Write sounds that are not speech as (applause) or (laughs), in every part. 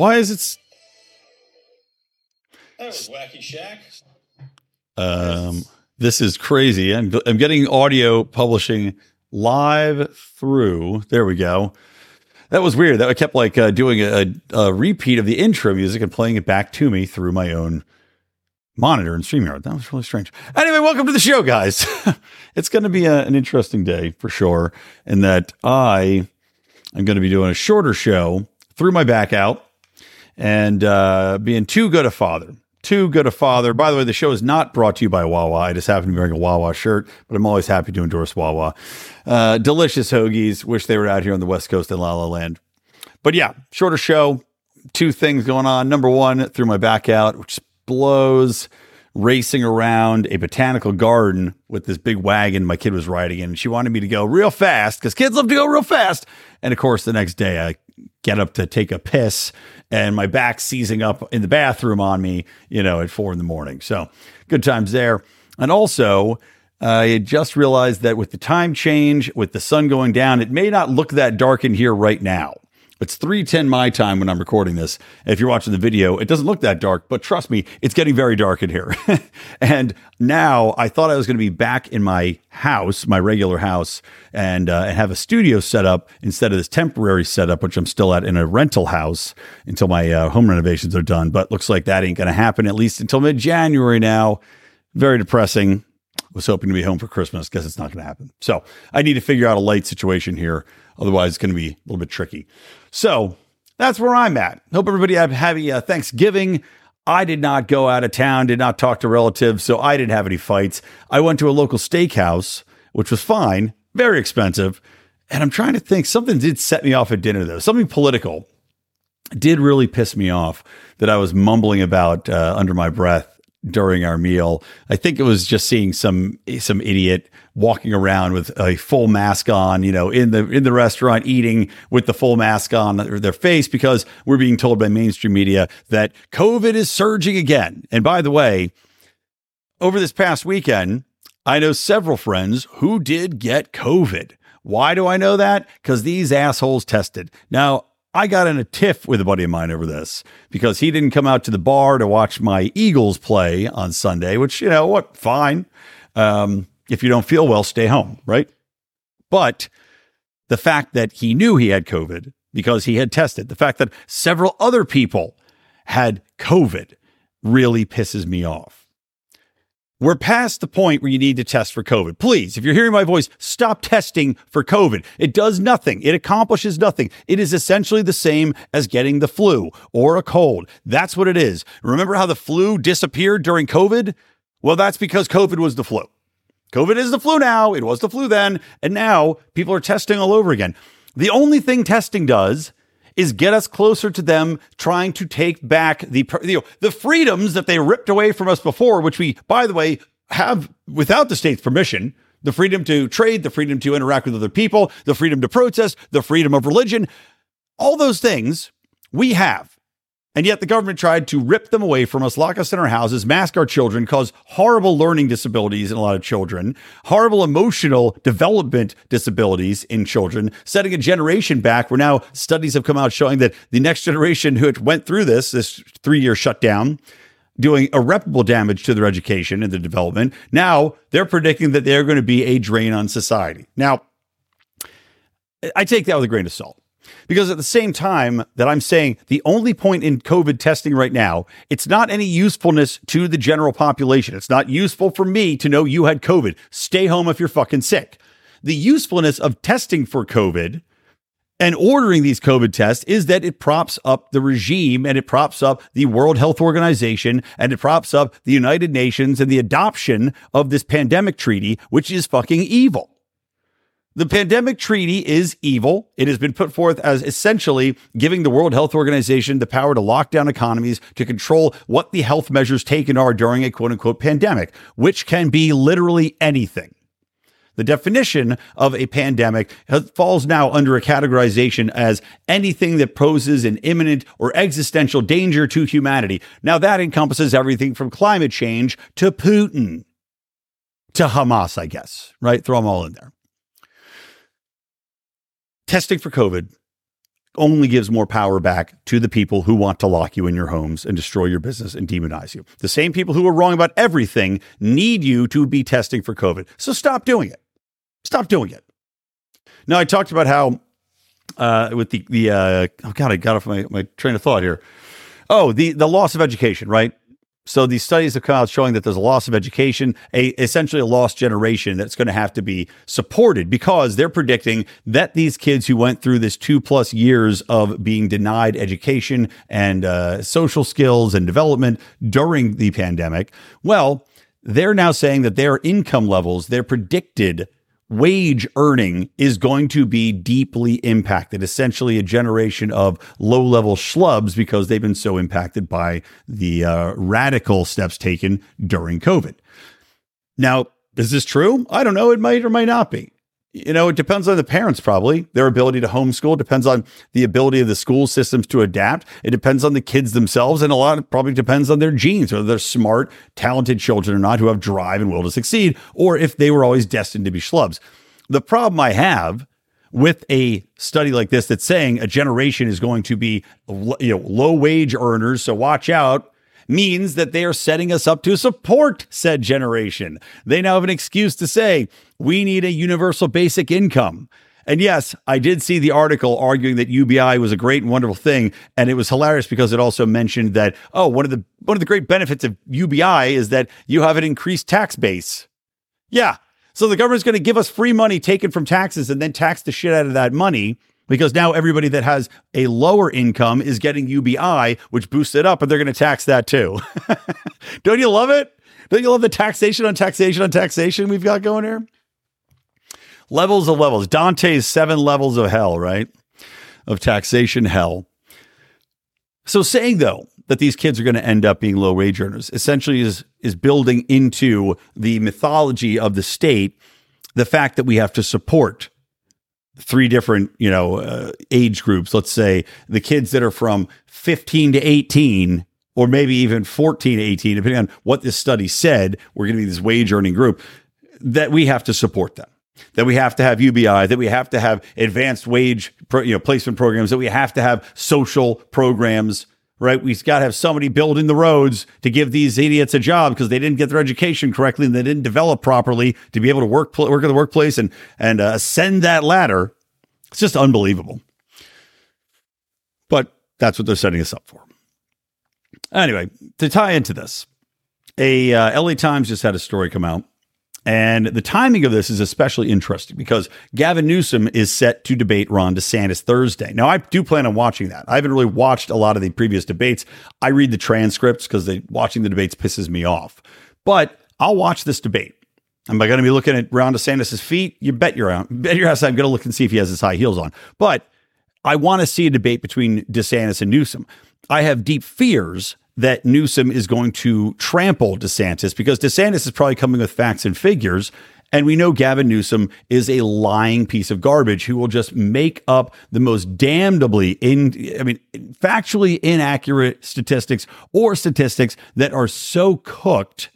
Why is it? That was Wacky Shack. Um, this is crazy. I'm, I'm getting audio publishing live through. There we go. That was weird. That I kept like uh, doing a, a, repeat of the intro music and playing it back to me through my own monitor and StreamYard. That was really strange. Anyway, welcome to the show, guys. (laughs) it's going to be a, an interesting day for sure. In that I am going to be doing a shorter show threw my back out and uh, being too good a father. Too good a father. By the way, the show is not brought to you by Wawa. I just happen to be wearing a Wawa shirt, but I'm always happy to endorse Wawa. Uh, delicious hoagies. Wish they were out here on the West Coast in La La Land. But yeah, shorter show. Two things going on. Number one, threw my back out, which blows racing around a botanical garden with this big wagon my kid was riding in. And She wanted me to go real fast because kids love to go real fast. And of course, the next day I get up to take a piss and my back seizing up in the bathroom on me, you know, at four in the morning. So good times there. And also, I just realized that with the time change, with the sun going down, it may not look that dark in here right now. It's 3:10 my time when I'm recording this. If you're watching the video, it doesn't look that dark, but trust me, it's getting very dark in here. (laughs) and now I thought I was going to be back in my house, my regular house, and uh, have a studio set up instead of this temporary setup, which I'm still at in a rental house until my uh, home renovations are done. But looks like that ain't going to happen at least until mid-January now. Very depressing was hoping to be home for Christmas. Guess it's not going to happen. So I need to figure out a light situation here. Otherwise, it's going to be a little bit tricky. So that's where I'm at. Hope everybody had a happy uh, Thanksgiving. I did not go out of town, did not talk to relatives, so I didn't have any fights. I went to a local steakhouse, which was fine, very expensive. And I'm trying to think, something did set me off at dinner, though, something political did really piss me off that I was mumbling about uh, under my breath during our meal. I think it was just seeing some some idiot walking around with a full mask on, you know, in the in the restaurant eating with the full mask on their face because we're being told by mainstream media that COVID is surging again. And by the way, over this past weekend, I know several friends who did get COVID. Why do I know that? Because these assholes tested. Now, I got in a tiff with a buddy of mine over this because he didn't come out to the bar to watch my Eagles play on Sunday, which, you know what, fine. Um, if you don't feel well, stay home, right? But the fact that he knew he had COVID because he had tested, the fact that several other people had COVID really pisses me off. We're past the point where you need to test for COVID. Please, if you're hearing my voice, stop testing for COVID. It does nothing. It accomplishes nothing. It is essentially the same as getting the flu or a cold. That's what it is. Remember how the flu disappeared during COVID? Well, that's because COVID was the flu. COVID is the flu now. It was the flu then. And now people are testing all over again. The only thing testing does is get us closer to them trying to take back the you know, the freedoms that they ripped away from us before, which we, by the way, have without the state's permission. The freedom to trade, the freedom to interact with other people, the freedom to protest, the freedom of religion, all those things we have. And yet the government tried to rip them away from us, lock us in our houses, mask our children, cause horrible learning disabilities in a lot of children, horrible emotional development disabilities in children, setting a generation back where now studies have come out showing that the next generation who went through this, this three year shutdown, doing irreparable damage to their education and their development. Now they're predicting that they're going to be a drain on society. Now, I take that with a grain of salt. Because at the same time that I'm saying the only point in COVID testing right now, it's not any usefulness to the general population. It's not useful for me to know you had COVID. Stay home if you're fucking sick. The usefulness of testing for COVID and ordering these COVID tests is that it props up the regime and it props up the World Health Organization and it props up the United Nations and the adoption of this pandemic treaty, which is fucking evil. The pandemic treaty is evil. It has been put forth as essentially giving the World Health Organization the power to lock down economies to control what the health measures taken are during a quote unquote pandemic, which can be literally anything. The definition of a pandemic falls now under a categorization as anything that poses an imminent or existential danger to humanity. Now, that encompasses everything from climate change to Putin to Hamas, I guess, right? Throw them all in there testing for COVID only gives more power back to the people who want to lock you in your homes and destroy your business and demonize you. The same people who are wrong about everything need you to be testing for COVID. So stop doing it. Stop doing it. Now, I talked about how uh, with the the uh, oh god, I got off my, my train of thought here. Oh, the the loss of education, right? So these studies have come out showing that there's a loss of education, a essentially a lost generation that's going to have to be supported because they're predicting that these kids who went through this two plus years of being denied education and uh, social skills and development during the pandemic, well, they're now saying that their income levels, their predicted wage earning is going to be deeply impacted. Essentially, a generation of low level schlubs because they've been so impacted by the uh, radical steps taken during COVID. Now, is this true? I don't know. It might or might not be. You know, it depends on the parents, probably. Their ability to homeschool depends on the ability of the school systems to adapt. It depends on the kids themselves, and a lot probably depends on their genes, whether they're smart, talented children or not, who have drive and will to succeed, or if they were always destined to be schlubs. The problem I have with a study like this that's saying a generation is going to be you know low wage earners, so watch out means that they are setting us up to support said generation. They now have an excuse to say, we need a universal basic income. And yes, I did see the article arguing that UBI was a great and wonderful thing, and it was hilarious because it also mentioned that oh, one of the one of the great benefits of UBI is that you have an increased tax base. Yeah, so the government's going to give us free money taken from taxes and then tax the shit out of that money because now everybody that has a lower income is getting UBI, which boosts it up, and they're going to tax that too. (laughs) Don't you love it? Don't you love the taxation on taxation on taxation we've got going here? Levels of levels. Dante's seven levels of hell, right? Of taxation hell. So saying though that these kids are going to end up being low wage earners essentially is is building into the mythology of the state the fact that we have to support three different, you know, uh, age groups. Let's say the kids that are from 15 to 18 or maybe even 14 to 18, depending on what this study said, we're going to be this wage earning group that we have to support them. That we have to have UBI, that we have to have advanced wage, you know, placement programs, that we have to have social programs, right? We've got to have somebody building the roads to give these idiots a job because they didn't get their education correctly and they didn't develop properly to be able to work work in the workplace and and uh, ascend that ladder. It's just unbelievable. But that's what they're setting us up for. Anyway, to tie into this, a uh, LA Times just had a story come out and the timing of this is especially interesting because Gavin Newsom is set to debate Ron DeSantis Thursday. Now, I do plan on watching that. I haven't really watched a lot of the previous debates. I read the transcripts because watching the debates pisses me off. But I'll watch this debate. Am I going to be looking at Ron DeSantis' feet? You bet your ass. Bet your ass I'm going to look and see if he has his high heels on. But I want to see a debate between DeSantis and Newsom. I have deep fears that Newsom is going to trample DeSantis because DeSantis is probably coming with facts and figures. And we know Gavin Newsom is a lying piece of garbage who will just make up the most damnably in I mean factually inaccurate statistics or statistics that are so cooked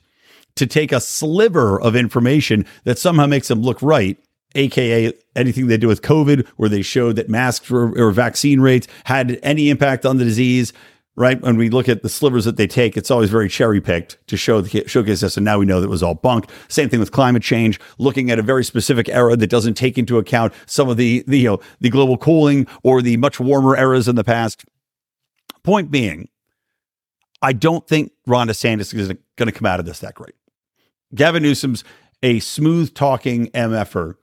to take a sliver of information that somehow makes them look right aka anything they do with COVID, where they showed that masks or, or vaccine rates had any impact on the disease right? When we look at the slivers that they take, it's always very cherry picked to show the, showcase this. And now we know that was all bunk. Same thing with climate change, looking at a very specific era that doesn't take into account some of the, the you know the global cooling or the much warmer eras in the past. Point being, I don't think Ron DeSantis is going to come out of this that great. Gavin Newsom's a smooth talking MFer.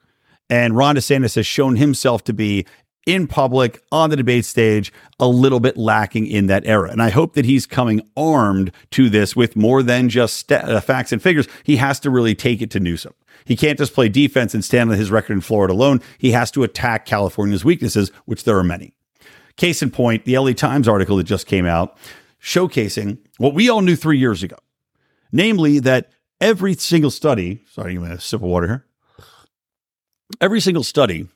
And Ron DeSantis has shown himself to be in public on the debate stage a little bit lacking in that era. And I hope that he's coming armed to this with more than just st- uh, facts and figures. He has to really take it to Newsom. He can't just play defense and stand on his record in Florida alone. He has to attack California's weaknesses, which there are many. Case in point, the LA Times article that just came out showcasing what we all knew three years ago, namely that every single study, sorry, you want a sip of water here. Every single study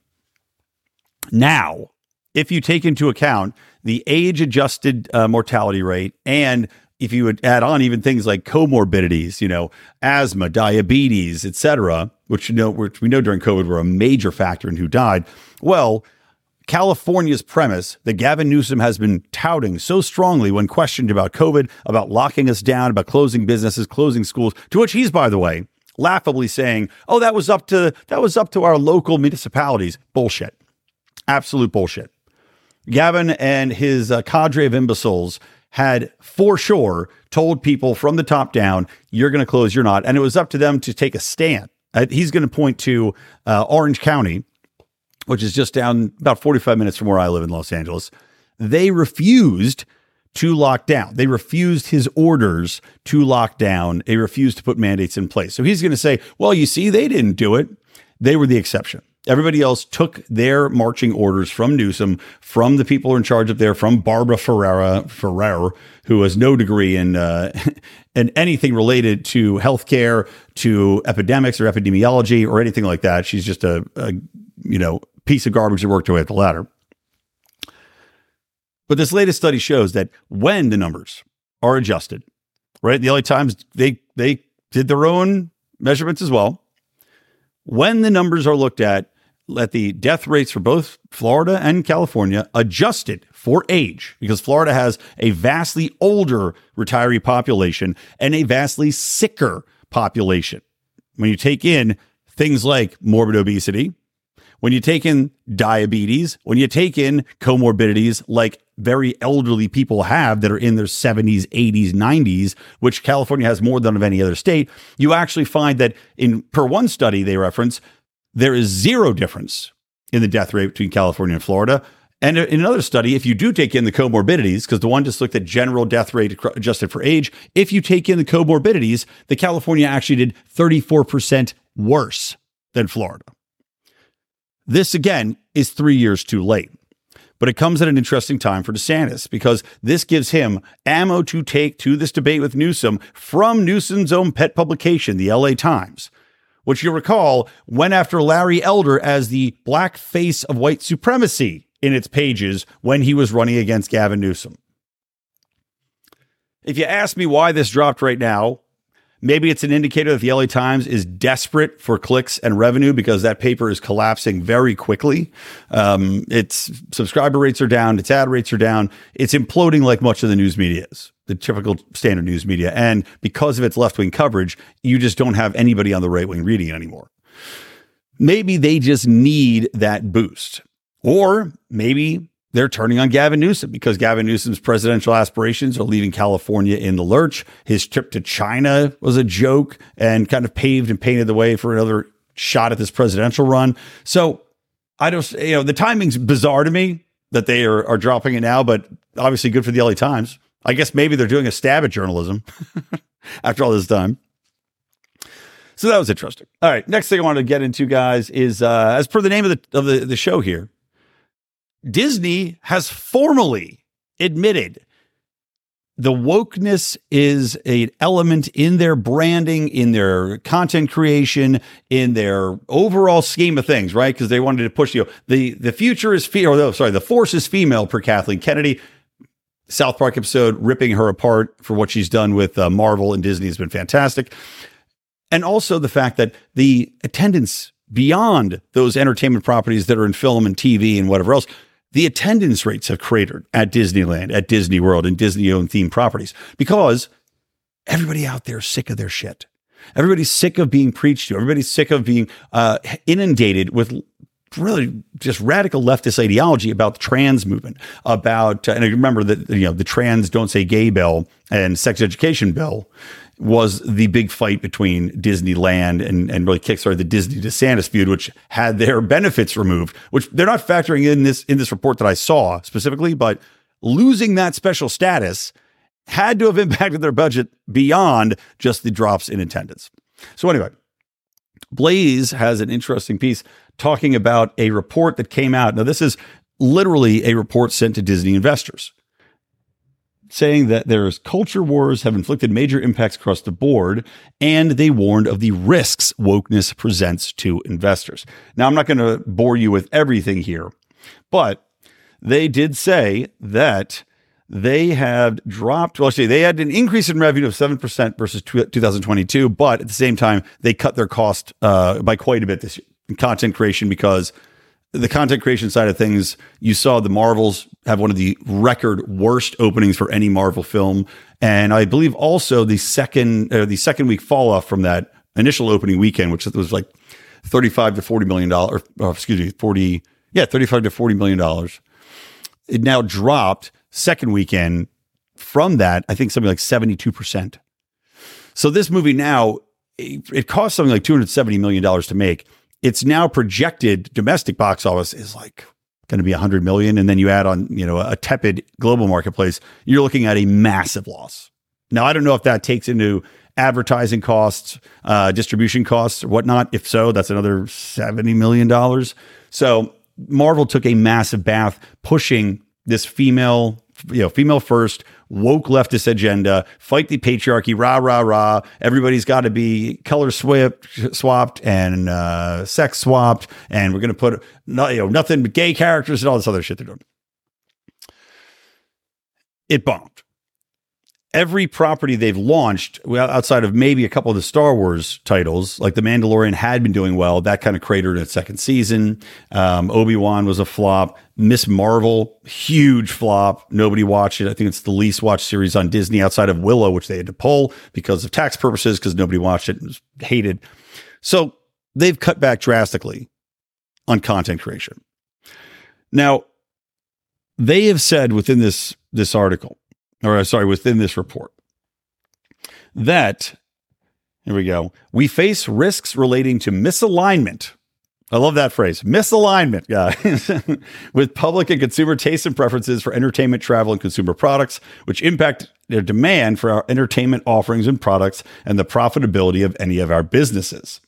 now, if you take into account the age adjusted uh, mortality rate and if you would add on even things like comorbidities, you know, asthma, diabetes, et cetera, which you know, which we know during COVID were a major factor in who died. Well, California's premise that Gavin Newsom has been touting so strongly when questioned about COVID, about locking us down, about closing businesses, closing schools, to which he's, by the way, laughably saying, "Oh, that was up to that was up to our local municipalities." Bullshit, absolute bullshit. Gavin and his uh, cadre of imbeciles had for sure told people from the top down, "You're going to close, you're not," and it was up to them to take a stand. Uh, he's going to point to uh, Orange County which is just down about 45 minutes from where I live in Los Angeles, they refused to lock down. They refused his orders to lock down. They refused to put mandates in place. So he's going to say, well, you see, they didn't do it. They were the exception. Everybody else took their marching orders from Newsom, from the people in charge up there, from Barbara Ferreira, Ferrer, who has no degree in uh, (laughs) in anything related to healthcare, to epidemics or epidemiology or anything like that. She's just a, a you know piece of garbage that worked her way up the ladder. But this latest study shows that when the numbers are adjusted, right? The LA Times they they did their own measurements as well. When the numbers are looked at, let the death rates for both Florida and California adjusted for age, because Florida has a vastly older retiree population and a vastly sicker population. When you take in things like morbid obesity, when you take in diabetes, when you take in comorbidities like very elderly people have that are in their 70s, 80s, 90s, which California has more than of any other state, you actually find that in per one study they reference, there is zero difference in the death rate between California and Florida. And in another study, if you do take in the comorbidities, because the one just looked at general death rate adjusted for age, if you take in the comorbidities, the California actually did 34% worse than Florida. This again is three years too late. But it comes at an interesting time for DeSantis because this gives him ammo to take to this debate with Newsom from Newsom's own pet publication, the LA Times, which you recall went after Larry Elder as the black face of white supremacy in its pages when he was running against Gavin Newsom. If you ask me why this dropped right now, Maybe it's an indicator that the LA Times is desperate for clicks and revenue because that paper is collapsing very quickly. Um, its subscriber rates are down, its ad rates are down. It's imploding like much of the news media is, the typical standard news media. And because of its left wing coverage, you just don't have anybody on the right wing reading it anymore. Maybe they just need that boost. Or maybe they're turning on Gavin Newsom because Gavin Newsom's presidential aspirations are leaving California in the lurch. His trip to China was a joke and kind of paved and painted the way for another shot at this presidential run. So I don't, you know, the timing's bizarre to me that they are, are dropping it now, but obviously good for the LA Times. I guess maybe they're doing a stab at journalism (laughs) after all this time. So that was interesting. All right, next thing I wanted to get into, guys, is uh, as per the name of the of the, the show here, Disney has formally admitted the wokeness is an element in their branding, in their content creation, in their overall scheme of things, right? Because they wanted to push you know, the the future is female, or sorry, the force is female per Kathleen Kennedy. South Park episode ripping her apart for what she's done with uh, Marvel and Disney has been fantastic, and also the fact that the attendance beyond those entertainment properties that are in film and TV and whatever else the attendance rates have cratered at Disneyland, at Disney World, and Disney owned theme properties because everybody out there is sick of their shit. Everybody's sick of being preached to. Everybody's sick of being uh, inundated with really just radical leftist ideology about the trans movement, about, uh, and remember that, you know, the trans don't say gay bill and sex education bill was the big fight between Disneyland and, and really kickstarted the Disney DeSantis feud, which had their benefits removed, which they're not factoring in this in this report that I saw specifically, but losing that special status had to have impacted their budget beyond just the drops in attendance. So anyway, Blaze has an interesting piece talking about a report that came out. Now, this is literally a report sent to Disney investors saying that there's culture wars have inflicted major impacts across the board, and they warned of the risks wokeness presents to investors. Now, I'm not going to bore you with everything here, but they did say that they have dropped, well, actually, they had an increase in revenue of 7% versus 2022, but at the same time, they cut their cost uh, by quite a bit this year content creation because the content creation side of things, you saw the Marvels have one of the record worst openings for any Marvel film, and I believe also the second uh, the second week fall off from that initial opening weekend, which was like thirty five to forty million dollars. Uh, excuse me, forty yeah, thirty five to forty million dollars. It now dropped second weekend from that. I think something like seventy two percent. So this movie now it, it cost something like two hundred seventy million dollars to make it's now projected domestic box office is like going to be 100 million and then you add on you know a tepid global marketplace you're looking at a massive loss. Now i don't know if that takes into advertising costs uh, distribution costs or whatnot. If so that's another 70 million dollars. So marvel took a massive bath pushing this female you know female first woke leftist agenda, fight the patriarchy, rah, rah, rah. Everybody's got to be color swapped, swapped and uh, sex swapped. And we're going to put you know, nothing but gay characters and all this other shit they're doing. It bombed. Every property they've launched, outside of maybe a couple of the Star Wars titles, like The Mandalorian had been doing well, that kind of cratered in its second season. Um, Obi Wan was a flop. Miss Marvel, huge flop. Nobody watched it. I think it's the least watched series on Disney outside of Willow, which they had to pull because of tax purposes, because nobody watched it and was hated. So they've cut back drastically on content creation. Now, they have said within this this article, or uh, sorry, within this report, that here we go. We face risks relating to misalignment I love that phrase, misalignment, guys, (laughs) with public and consumer tastes and preferences for entertainment, travel, and consumer products, which impact their demand for our entertainment offerings and products and the profitability of any of our businesses.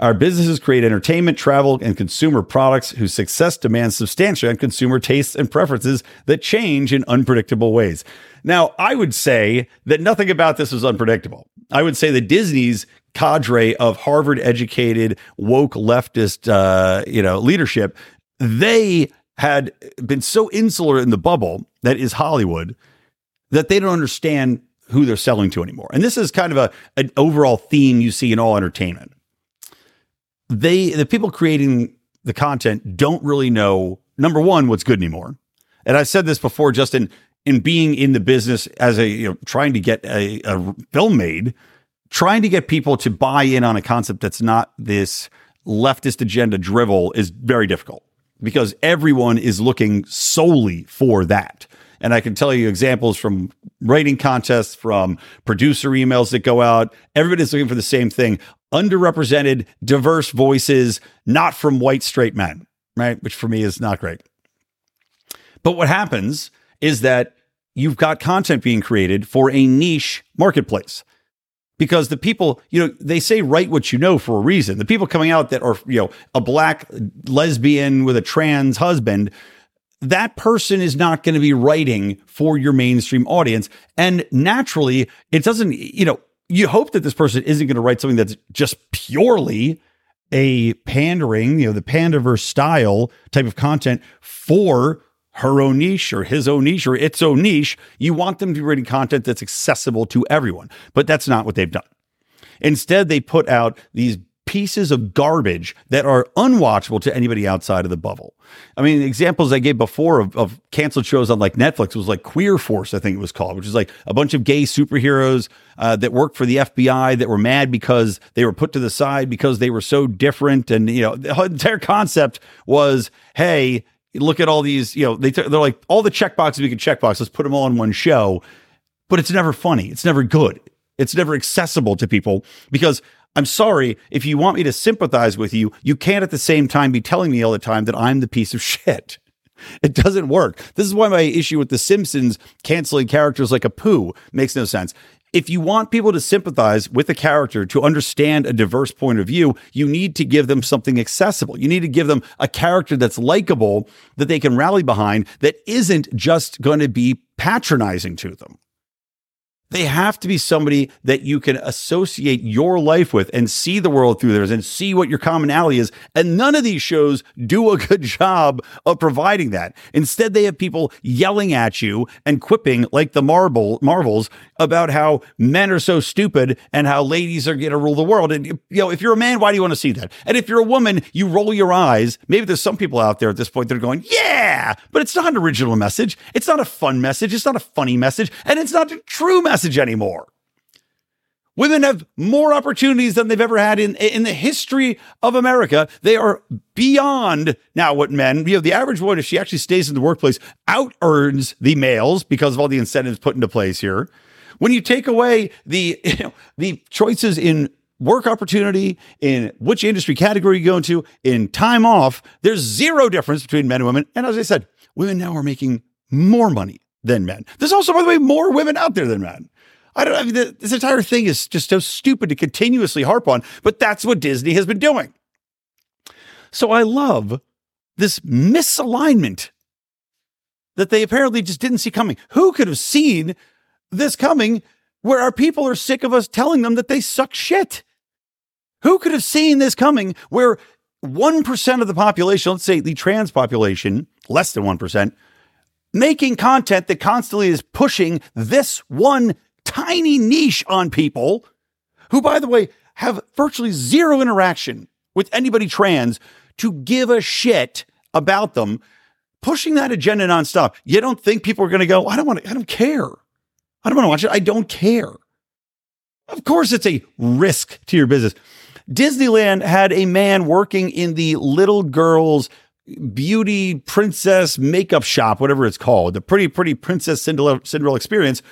Our businesses create entertainment, travel, and consumer products whose success demands substantially on consumer tastes and preferences that change in unpredictable ways. Now, I would say that nothing about this is unpredictable. I would say that Disney's cadre of Harvard educated woke leftist uh, you know leadership they had been so insular in the bubble that is Hollywood that they don't understand who they're selling to anymore. And this is kind of a an overall theme you see in all entertainment. They the people creating the content don't really know number one what's good anymore. And I've said this before, just in in being in the business as a you know trying to get a, a film made trying to get people to buy in on a concept that's not this leftist agenda drivel is very difficult because everyone is looking solely for that. And I can tell you examples from writing contests, from producer emails that go out. Everybody's looking for the same thing underrepresented, diverse voices, not from white straight men, right? Which for me is not great. But what happens is that you've got content being created for a niche marketplace because the people, you know, they say write what you know for a reason. The people coming out that are, you know, a black lesbian with a trans husband, that person is not going to be writing for your mainstream audience. And naturally, it doesn't, you know, you hope that this person isn't going to write something that's just purely a pandering, you know, the Panderverse style type of content for her own niche or his own niche or its own niche. You want them to be writing content that's accessible to everyone. But that's not what they've done. Instead, they put out these pieces of garbage that are unwatchable to anybody outside of the bubble. I mean, examples I gave before of, of, canceled shows on like Netflix was like Queer Force, I think it was called, which is like a bunch of gay superheroes uh, that worked for the FBI that were mad because they were put to the side because they were so different. And, you know, the entire concept was, hey, look at all these, you know, they t- they're like all the checkboxes we can check box. Let's put them all in one show, but it's never funny. It's never good. It's never accessible to people because I'm sorry if you want me to sympathize with you, you can't at the same time be telling me all the time that I'm the piece of (laughs) shit. It doesn't work. This is why my issue with The Simpsons canceling characters like Apu makes no sense. if you want people to sympathize with a character, to understand a diverse point of view, you need to give them something accessible. You need to give them a character that's likable, that they can rally behind, that isn't just going to be patronizing to them. They have to be somebody that you can associate your life with and see the world through theirs and see what your commonality is. And none of these shows do a good job of providing that. Instead, they have people yelling at you and quipping like the Marvel Marvels about how men are so stupid and how ladies are going to rule the world. And you know, if you're a man, why do you want to see that? And if you're a woman, you roll your eyes. Maybe there's some people out there at this point that are going, "Yeah," but it's not an original message. It's not a fun message. It's not a funny message, and it's not a true message message anymore. Women have more opportunities than they've ever had in, in the history of America. They are beyond now what men, you know, the average woman, if she actually stays in the workplace, out earns the males because of all the incentives put into place here. When you take away the, (laughs) you know, the choices in work opportunity, in which industry category you go into, in time off, there's zero difference between men and women. And as I said, women now are making more money than men. There's also, by the way, more women out there than men. I don't I mean, this entire thing is just so stupid to continuously harp on, but that's what Disney has been doing. So I love this misalignment that they apparently just didn't see coming. Who could have seen this coming where our people are sick of us telling them that they suck shit? Who could have seen this coming where 1% of the population, let's say the trans population, less than 1%, making content that constantly is pushing this one tiny niche on people who, by the way, have virtually zero interaction with anybody trans to give a shit about them, pushing that agenda nonstop. You don't think people are going to go, I don't want to, I don't care. I don't want to watch it. I don't care. Of course, it's a risk to your business. Disneyland had a man working in the little girls' beauty princess makeup shop, whatever it's called, the pretty, pretty princess Cinderella, Cinderella experience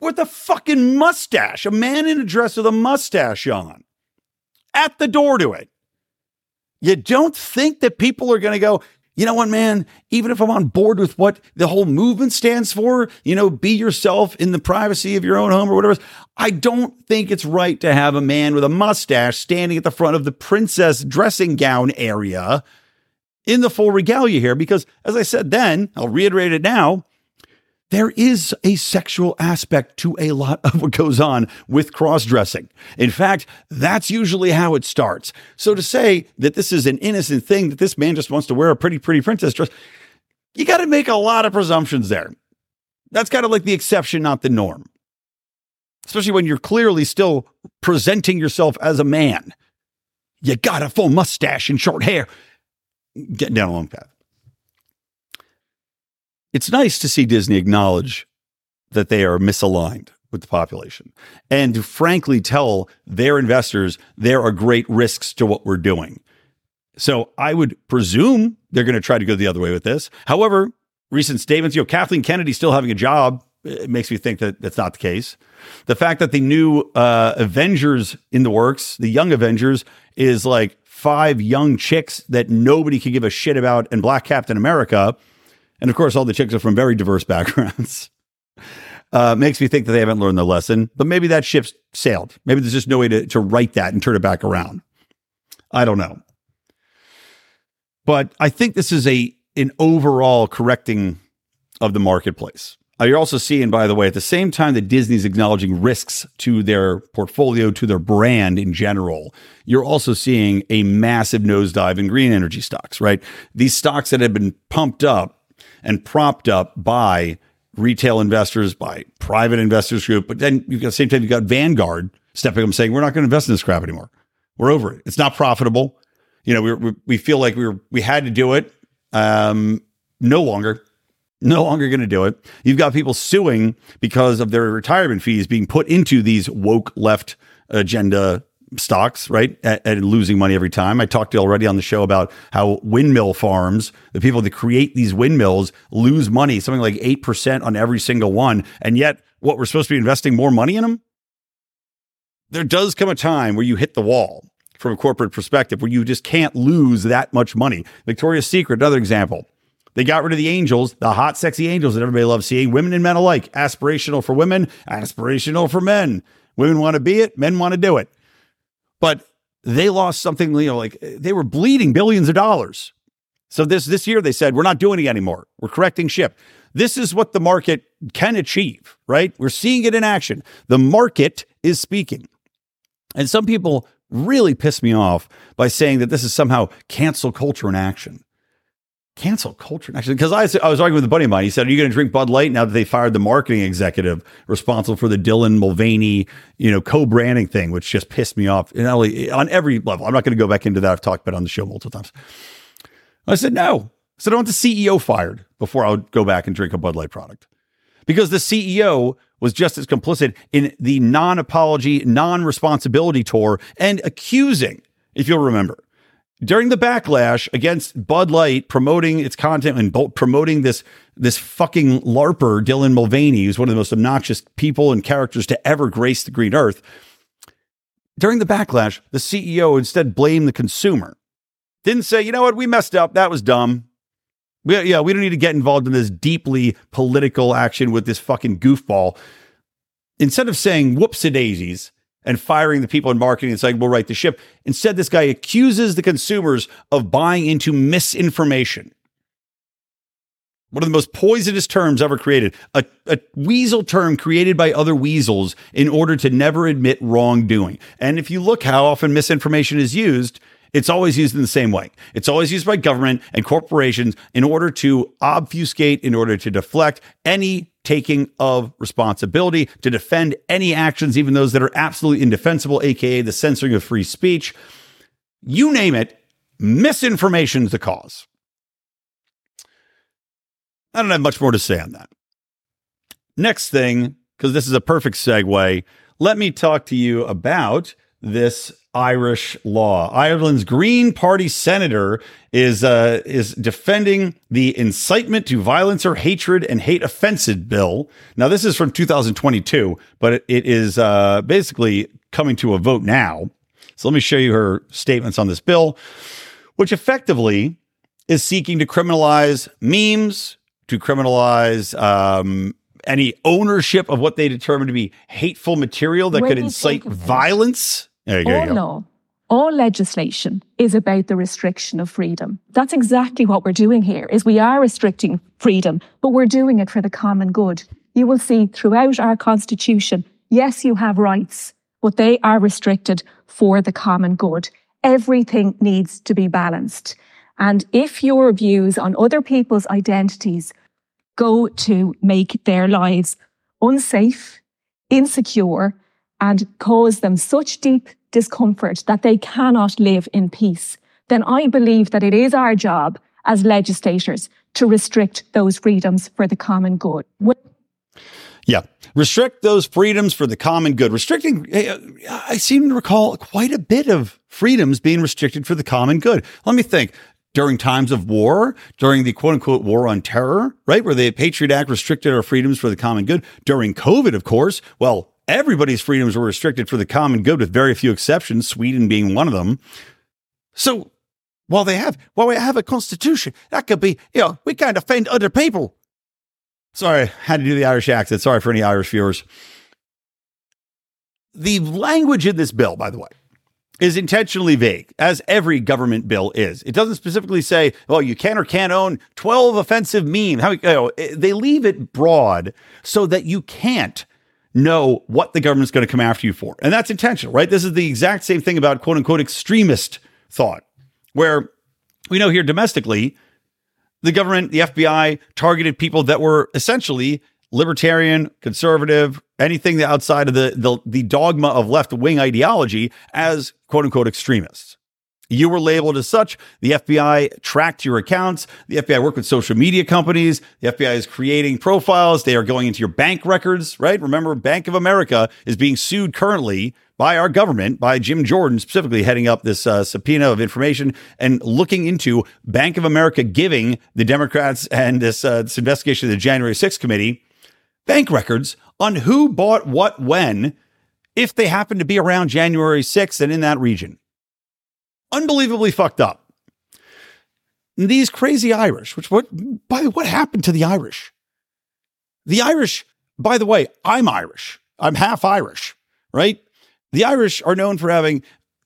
with a fucking mustache, a man in a dress with a mustache on at the door to it. You don't think that people are going to go, you know what, man, even if I'm on board with what the whole movement stands for, you know, be yourself in the privacy of your own home or whatever, I don't think it's right to have a man with a mustache standing at the front of the princess dressing gown area in the full regalia here. Because as I said then, I'll reiterate it now, there is a sexual aspect to a lot of what goes on with cross dressing. In fact, that's usually how it starts. So to say that this is an innocent thing, that this man just wants to wear a pretty, pretty princess dress, you got to make a lot of presumptions there. That's kind of like the exception, not the norm. Especially when you're clearly still presenting yourself as a man. You got a full mustache and short hair. Getting down a long path it's nice to see Disney acknowledge that they are misaligned with the population and to frankly tell their investors there are great risks to what we're doing. So I would presume they're going to try to go the other way with this. However, recent statements, you know, Kathleen Kennedy still having a job, it makes me think that that's not the case. The fact that the new uh, Avengers in the works, the young Avengers, is like five young chicks that nobody can give a shit about and Black Captain America and of course, all the chicks are from very diverse (laughs) backgrounds. Uh, makes me think that they haven't learned the lesson, but maybe that ship's sailed. Maybe there's just no way to, to write that and turn it back around. I don't know. But I think this is a an overall correcting of the marketplace. Uh, you're also seeing, by the way, at the same time that Disney's acknowledging risks to their portfolio, to their brand in general, you're also seeing a massive nosedive in green energy stocks, right? These stocks that have been pumped up and propped up by retail investors, by private investors group. But then you've got the same time you've got Vanguard stepping up and saying, we're not going to invest in this crap anymore. We're over it. It's not profitable. You know, we we, we feel like we were we had to do it. Um, no longer. No longer going to do it. You've got people suing because of their retirement fees being put into these woke left agenda stocks, right? And losing money every time. I talked already on the show about how windmill farms, the people that create these windmills, lose money, something like 8% on every single one. And yet, what we're supposed to be investing more money in them? There does come a time where you hit the wall from a corporate perspective where you just can't lose that much money. Victoria's Secret, another example. They got rid of the angels, the hot, sexy angels that everybody loves seeing, women and men alike. Aspirational for women, aspirational for men. Women want to be it, men want to do it. But they lost something, you know, like they were bleeding billions of dollars. So this this year they said we're not doing it anymore. We're correcting ship. This is what the market can achieve, right? We're seeing it in action. The market is speaking. And some people really piss me off by saying that this is somehow cancel culture in action cancel culture. Actually because I, I was arguing with a buddy of mine. He said are you going to drink bud light now that they fired the marketing executive responsible for the dylan mulvaney you know co-branding thing which just pissed me off and only, on every level? I'm not going to go back into that. I've talked about it on the show multiple times. I said no. I said i want the ceo fired before i would go back and drink a bud light product. Because the ceo was just as complicit in the non-apology non-responsibility tour and accusing if you'll remember during the backlash against Bud Light promoting its content and promoting this this fucking larper Dylan Mulvaney, who's one of the most obnoxious people and characters to ever grace the green earth. During the backlash, the CEO instead blamed the consumer. Didn't say, you know what, we messed up. That was dumb. We, yeah, we don't need to get involved in this deeply political action with this fucking goofball. Instead of saying whoops a daisies, and firing the people in marketing and saying, we'll right the ship. Instead, this guy accuses the consumers of buying into misinformation. One of the most poisonous terms ever created, a, a weasel term created by other weasels in order to never admit wrongdoing. And if you look how often misinformation is used, it's always used in the same way. It's always used by government and corporations in order to obfuscate, in order to deflect any taking of responsibility, to defend any actions, even those that are absolutely indefensible, aka the censoring of free speech. You name it, misinformation is the cause. I don't have much more to say on that. Next thing, because this is a perfect segue, let me talk to you about this Irish law. Ireland's Green Party senator is uh, is defending the incitement to violence or hatred and hate offensive bill. Now, this is from 2022, but it, it is uh, basically coming to a vote now. So let me show you her statements on this bill, which effectively is seeking to criminalize memes, to criminalize um, any ownership of what they determine to be hateful material that could incite violence there you all go. law, all legislation is about the restriction of freedom. That's exactly what we're doing here is we are restricting freedom, but we're doing it for the common good. You will see throughout our constitution, yes, you have rights, but they are restricted for the common good. Everything needs to be balanced. And if your views on other people's identities go to make their lives unsafe, insecure, and cause them such deep discomfort that they cannot live in peace, then I believe that it is our job as legislators to restrict those freedoms for the common good. Yeah, restrict those freedoms for the common good. Restricting, eh, I seem to recall quite a bit of freedoms being restricted for the common good. Let me think. During times of war, during the quote unquote war on terror, right? Where the Patriot Act restricted our freedoms for the common good. During COVID, of course, well, everybody's freedoms were restricted for the common good, with very few exceptions, Sweden being one of them. So while they have, while we have a constitution, that could be, you know, we can't offend other people. Sorry, had to do the Irish accent. Sorry for any Irish viewers. The language in this bill, by the way, is intentionally vague, as every government bill is. It doesn't specifically say, "Well, you can or can't own 12 offensive memes." How you know, they leave it broad so that you can't know what the government's going to come after you for. And that's intentional, right? This is the exact same thing about quote unquote extremist thought, where we know here domestically, the government, the FBI targeted people that were essentially libertarian, conservative, anything outside of the, the, the dogma of left wing ideology as quote unquote extremists. You were labeled as such. The FBI tracked your accounts. The FBI worked with social media companies. The FBI is creating profiles. They are going into your bank records, right? Remember, Bank of America is being sued currently by our government, by Jim Jordan specifically heading up this uh, subpoena of information and looking into Bank of America giving the Democrats and this, uh, this investigation of the January 6th committee bank records on who bought what when if they happen to be around January 6th and in that region unbelievably fucked up. these crazy Irish, which what by the way, what happened to the Irish? The Irish, by the way, I'm Irish. I'm half Irish, right? The Irish are known for having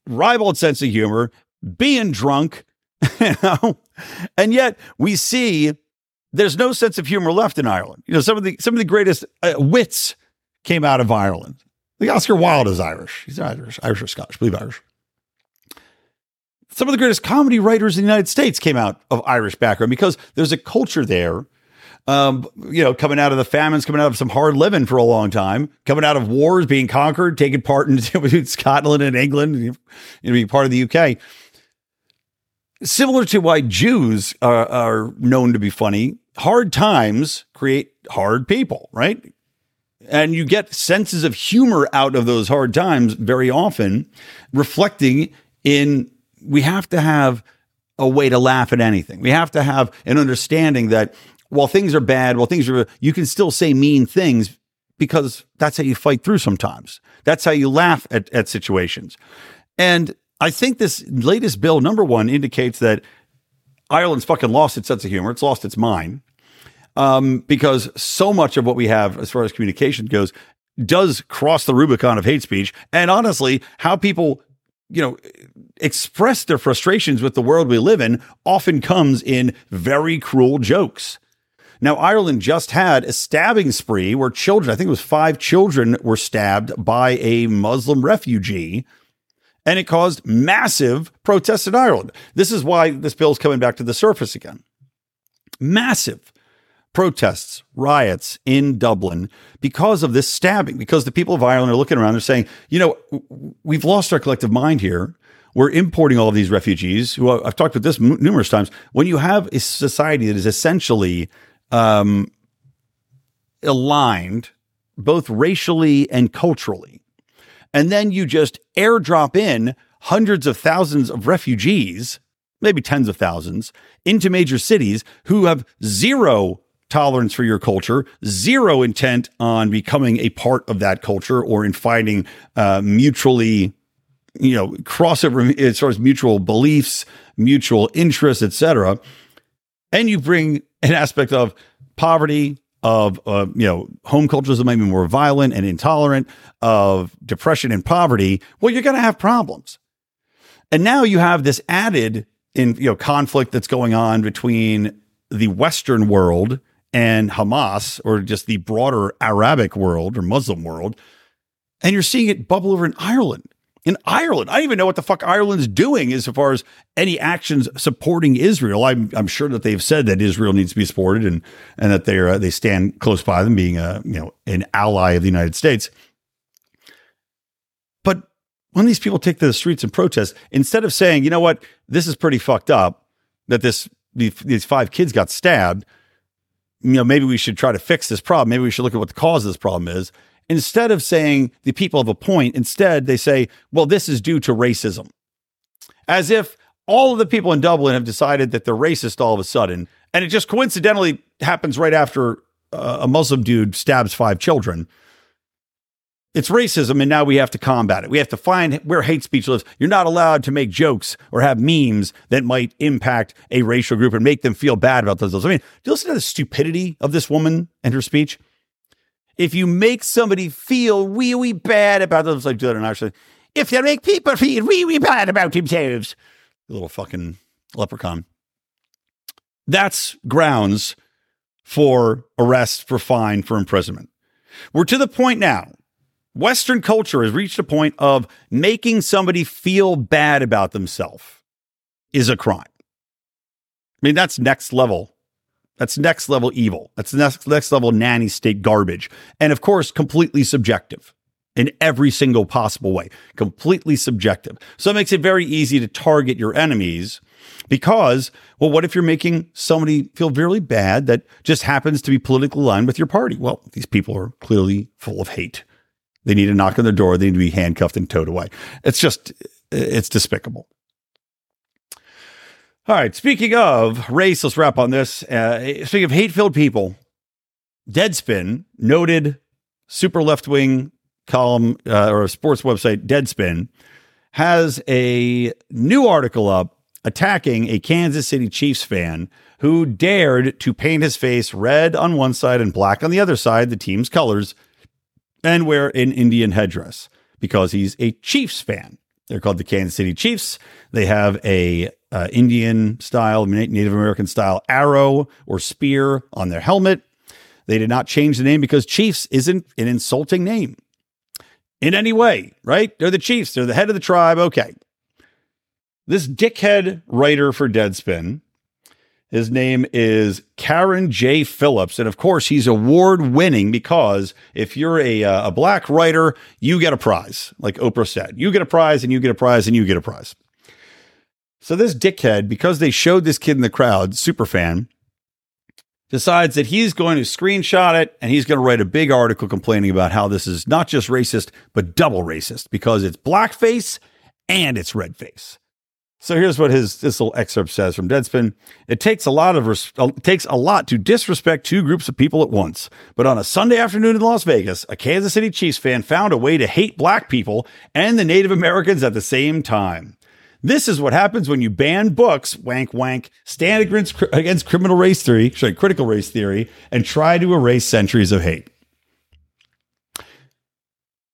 ribald sense of humor, being drunk, (laughs) you know, and yet we see there's no sense of humor left in Ireland. You know, some of the some of the greatest uh, wits came out of Ireland. The Oscar Wilde is Irish. He's Irish, Irish or Scottish, I believe Irish. Some of the greatest comedy writers in the United States came out of Irish background because there's a culture there. Um, you know, coming out of the famines, coming out of some hard living for a long time, coming out of wars, being conquered, taking part in (laughs) Scotland and England, you know, being part of the UK. Similar to why Jews are, are known to be funny, hard times create hard people, right? And you get senses of humor out of those hard times very often, reflecting in we have to have a way to laugh at anything. We have to have an understanding that while things are bad, while things are, you can still say mean things because that's how you fight through sometimes. That's how you laugh at, at situations. And I think this latest bill, number one, indicates that Ireland's fucking lost its sense of humor. It's lost its mind um, because so much of what we have as far as communication goes does cross the Rubicon of hate speech. And honestly, how people, you know, express their frustrations with the world we live in often comes in very cruel jokes. Now, Ireland just had a stabbing spree where children, I think it was five children, were stabbed by a Muslim refugee, and it caused massive protests in Ireland. This is why this bill is coming back to the surface again. Massive protests, riots in Dublin because of this stabbing, because the people of Ireland are looking around, they're saying, you know, we've lost our collective mind here. We're importing all of these refugees who I've talked about this m- numerous times. When you have a society that is essentially um, aligned both racially and culturally, and then you just airdrop in hundreds of thousands of refugees, maybe tens of thousands, into major cities who have zero tolerance for your culture, zero intent on becoming a part of that culture or in finding uh, mutually, you know, crossover as far as mutual beliefs, mutual interests, etc. And you bring an aspect of poverty, of uh, you know home cultures that might be more violent and intolerant, of depression and poverty. Well, you're going to have problems. And now you have this added in you know conflict that's going on between the Western world and Hamas or just the broader Arabic world or Muslim world. And you're seeing it bubble over in Ireland. In Ireland, I don't even know what the fuck Ireland's doing as far as any actions supporting Israel. I'm, I'm sure that they've said that Israel needs to be supported and and that they are uh, they stand close by them, being a you know an ally of the United States. But when these people take to the streets and protest, instead of saying, you know what, this is pretty fucked up that this these five kids got stabbed, you know, maybe we should try to fix this problem. Maybe we should look at what the cause of this problem is. Instead of saying the people have a point, instead they say, well, this is due to racism. As if all of the people in Dublin have decided that they're racist all of a sudden. And it just coincidentally happens right after uh, a Muslim dude stabs five children. It's racism, and now we have to combat it. We have to find where hate speech lives. You're not allowed to make jokes or have memes that might impact a racial group and make them feel bad about those. I mean, do you listen to the stupidity of this woman and her speech? If you make somebody feel really bad about themselves, like do that in Irish, if you make people feel really bad about themselves, little fucking leprechaun. That's grounds for arrest, for fine, for imprisonment. We're to the point now Western culture has reached a point of making somebody feel bad about themselves is a crime. I mean, that's next level. That's next level evil. That's next, next level nanny state garbage. And of course, completely subjective in every single possible way, completely subjective. So it makes it very easy to target your enemies because, well, what if you're making somebody feel really bad that just happens to be politically aligned with your party? Well, these people are clearly full of hate. They need to knock on the door. They need to be handcuffed and towed away. It's just, it's despicable. All right. Speaking of race, let's wrap on this. Uh, speaking of hate filled people, Deadspin, noted super left wing column uh, or sports website, Deadspin, has a new article up attacking a Kansas City Chiefs fan who dared to paint his face red on one side and black on the other side, the team's colors, and wear an Indian headdress because he's a Chiefs fan. They're called the Kansas City Chiefs. They have a uh, Indian style, Native American style arrow or spear on their helmet. They did not change the name because Chiefs isn't an insulting name in any way, right? They're the Chiefs, they're the head of the tribe. Okay. This dickhead writer for Deadspin, his name is Carron J. Phillips. And of course, he's award winning because if you're a, uh, a black writer, you get a prize, like Oprah said. You get a prize, and you get a prize, and you get a prize. So this dickhead, because they showed this kid in the crowd, super fan, decides that he's going to screenshot it and he's going to write a big article complaining about how this is not just racist, but double racist because it's blackface and it's red face. So here's what his this little excerpt says from Deadspin. It takes a lot of res- uh, takes a lot to disrespect two groups of people at once. But on a Sunday afternoon in Las Vegas, a Kansas City Chiefs fan found a way to hate black people and the Native Americans at the same time. This is what happens when you ban books, wank wank, stand against, against criminal race theory, sorry, critical race theory, and try to erase centuries of hate.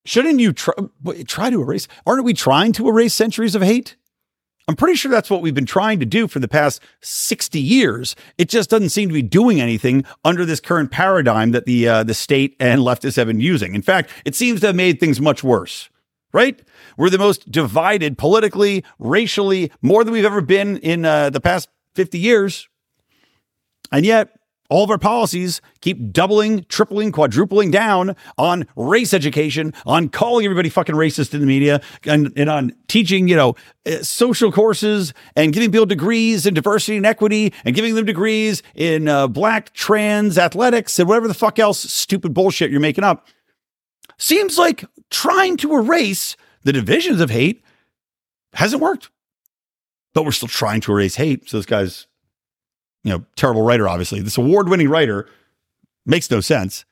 Shouldn't you try, try to erase? Aren't we trying to erase centuries of hate? I'm pretty sure that's what we've been trying to do for the past 60 years. It just doesn't seem to be doing anything under this current paradigm that the uh, the state and leftists have been using. In fact, it seems to have made things much worse right? We're the most divided politically, racially, more than we've ever been in uh, the past 50 years. And yet, all of our policies keep doubling, tripling, quadrupling down on race education, on calling everybody fucking racist in the media, and, and on teaching, you know, uh, social courses and giving people degrees in diversity and equity and giving them degrees in uh, black trans athletics and whatever the fuck else stupid bullshit you're making up. Seems like trying to erase the divisions of hate hasn't worked. But we're still trying to erase hate. So this guy's, you know, terrible writer, obviously. This award-winning writer makes no sense.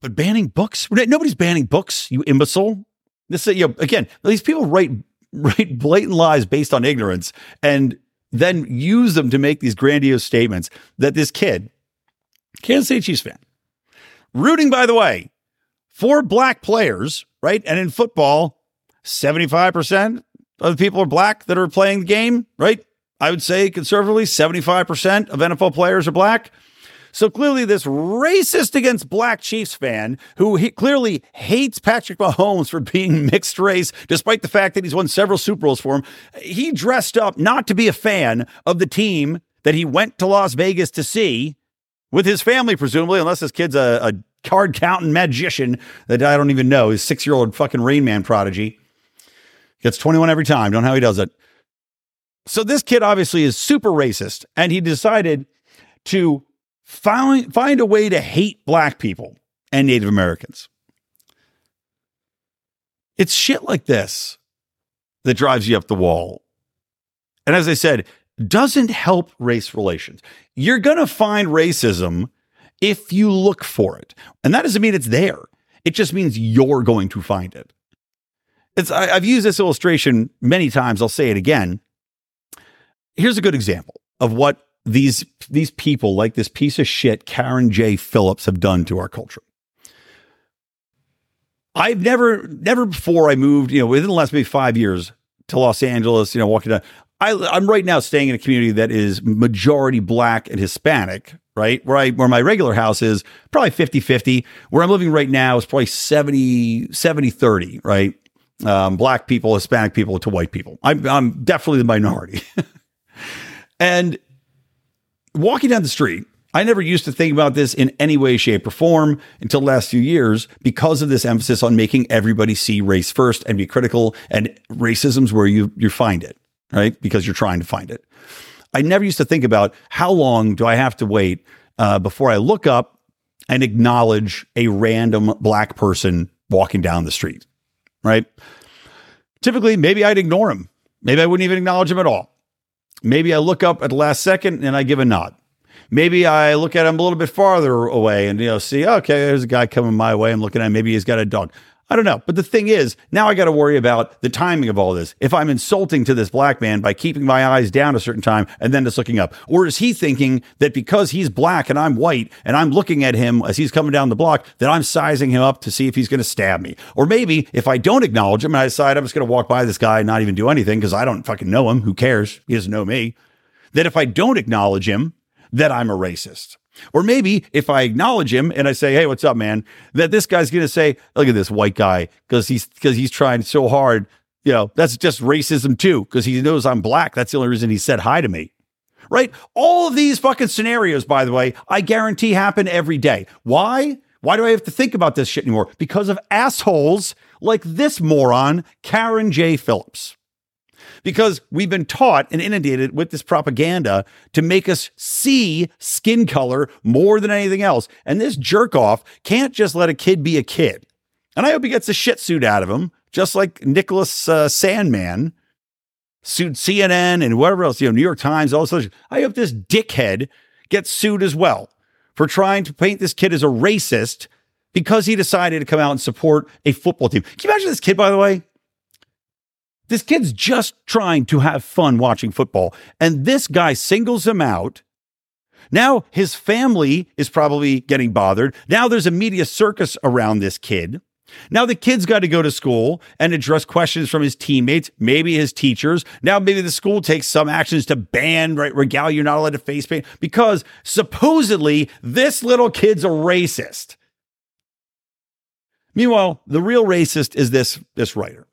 But banning books, nobody's banning books, you imbecile. This, you know, again, these people write (laughs) write blatant lies based on ignorance and then use them to make these grandiose statements that this kid, Kansas City Chiefs fan, rooting, by the way, for black players, right? And in football, 75% of the people are black that are playing the game, right? I would say conservatively, 75% of NFL players are black. So clearly, this racist against black Chiefs fan who he clearly hates Patrick Mahomes for (laughs) being mixed race, despite the fact that he's won several Super Bowls for him, he dressed up not to be a fan of the team that he went to Las Vegas to see with his family, presumably, unless his kid's a, a card counting magician that I don't even know. His six year old fucking Rain Man prodigy. Gets 21 every time. Don't know how he does it. So this kid obviously is super racist, and he decided to find, find a way to hate black people and Native Americans. It's shit like this that drives you up the wall. And as I said, doesn't help race relations. You're going to find racism if you look for it. And that doesn't mean it's there. It just means you're going to find it. It's, I, have used this illustration many times. I'll say it again. Here's a good example of what these, these people, like this piece of shit, Carron J. Phillips, have done to our culture. I've never, never before I moved, you know, within the last maybe five years to Los Angeles, you know, walking down, I, I'm right now staying in a community that is majority black and Hispanic, right? Where I where my regular house is probably 50-50. Where I'm living right now is probably 70 70-30, right? Um, black people, Hispanic people to white people. I'm I'm definitely the minority. (laughs) and walking down the street, I never used to think about this in any way, shape, or form until the last few years because of this emphasis on making everybody see race first and be critical. And racism's where you you find it, right? Because you're trying to find it. I never used to think about how long do I have to wait uh, before I look up and acknowledge a random black person walking down the street, right? Typically, maybe I'd ignore him. Maybe I wouldn't even acknowledge him at all. Maybe I look up at the last second and I give a nod. Maybe I look at him a little bit farther away and you know see, okay, there's a guy coming my way. I'm looking at him. Maybe he's got a dog. I don't know. But the thing is, now I got to worry about the timing of all this. If I'm insulting to this black man by keeping my eyes down a certain time and then just looking up, or is he thinking that because he's black and I'm white and I'm looking at him as he's coming down the block, that I'm sizing him up to see if he's going to stab me? Or maybe if I don't acknowledge him and I decide I'm just going to walk by this guy and not even do anything because I don't fucking know him, who cares? He doesn't know me. That if I don't acknowledge him, that I'm a racist. Or maybe if I acknowledge him and I say, "Hey, what's up, man?" that this guy's going to say, "Look at this white guy because he's because he's trying so hard." You know, that's just racism too because he knows I'm black. That's the only reason he said hi to me. Right? All of these fucking scenarios, by the way, I guarantee happen every day. Why? Why do I have to think about this shit anymore? Because of assholes like this moron, Carron J. Phillips because we've been taught and inundated with this propaganda to make us see skin color more than anything else. And this jerk off can't just let a kid be a kid. And I hope he gets a shit suit out of him, just like Nicholas uh, Sandmann sued CNN and whatever else, you know, New York Times, all this. I hope this dickhead gets sued as well for trying to paint this kid as a racist because he decided to come out and support a football team. Can you imagine this kid, by the way? This kid's just trying to have fun watching football, and this guy singles him out. Now his family is probably getting bothered. Now there's a media circus around this kid. Now the kid's got to go to school and address questions from his teammates, maybe his teachers. Now maybe the school takes some actions to ban right regalia. You're not allowed to face paint because supposedly this little kid's a racist. Meanwhile, the real racist is this this writer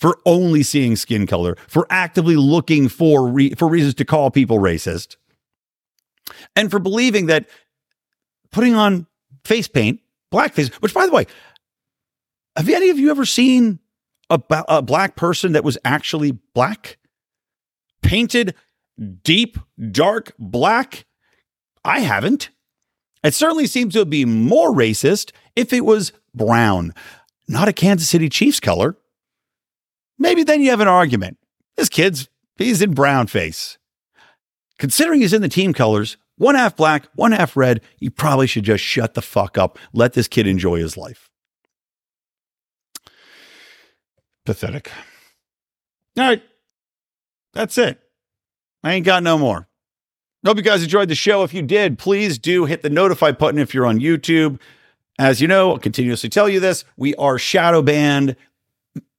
for only seeing skin color, for actively looking for re- for reasons to call people racist, and for believing that putting on face paint, blackface, which by the way, have any of you ever seen a, a black person that was actually black? Painted deep, dark black? I haven't. It certainly seems to be more racist if it was brown, not a Kansas City Chiefs color maybe then you have an argument. This kid's, he's in brown face. Considering he's in the team colors, one half black, one half red, you probably should just shut the fuck up. Let this kid enjoy his life. Pathetic. All right. That's it. I ain't got no more. Hope you guys enjoyed the show. If you did, please do hit the notify button if you're on YouTube. As you know, I'll continuously tell you this. We are shadow banned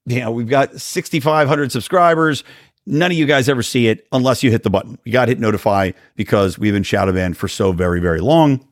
you know, we've got 6,500 subscribers. None of you guys ever see it unless you hit the button. You got to hit notify because we've been shadow banned for so very, very long.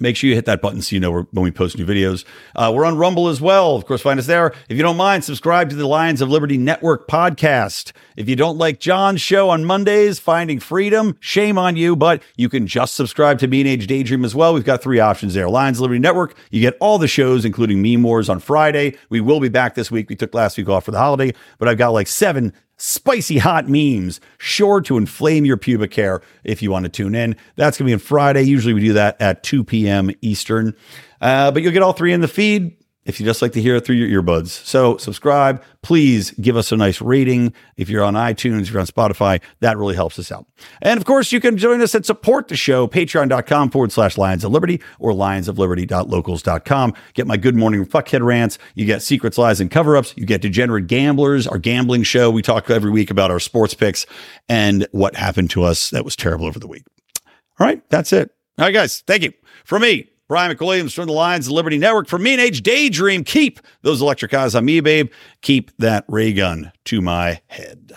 Make sure you hit that button so you know when we post new videos. Uh, we're on Rumble as well. Of course, find us there. If you don't mind, subscribe to the Lions of Liberty Network podcast. If you don't like John's show on Mondays, Finding Freedom, shame on you, but you can just subscribe to Mean Age Daydream as well. We've got three options there. Lions of Liberty Network, you get all the shows, including Meme Wars on Friday. We will be back this week. We took last week off for the holiday, but I've got like seven spicy hot memes, sure to inflame your pubic hair if you want to tune in. That's going to be on Friday. Usually we do that at 2 p.m. Eastern. Uh, but you'll get all three in the feed if you just like to hear it through your earbuds. So subscribe. Please give us a nice rating. If you're on iTunes, if you're on Spotify, that really helps us out. And of course, you can join us and support the show, patreon.com forward slash Lions of Liberty or lionsofliberty.locals.com. Get my good morning fuckhead rants. You get secrets, lies, and cover ups. You get degenerate gamblers, our gambling show. We talk every week about our sports picks and what happened to us that was terrible over the week. All right, that's it. All right, guys, thank you. For me, Brian McWilliams from the Lions of Liberty Network. For Mean Age Daydream, keep those electric eyes on me, babe. Keep that ray gun to my head.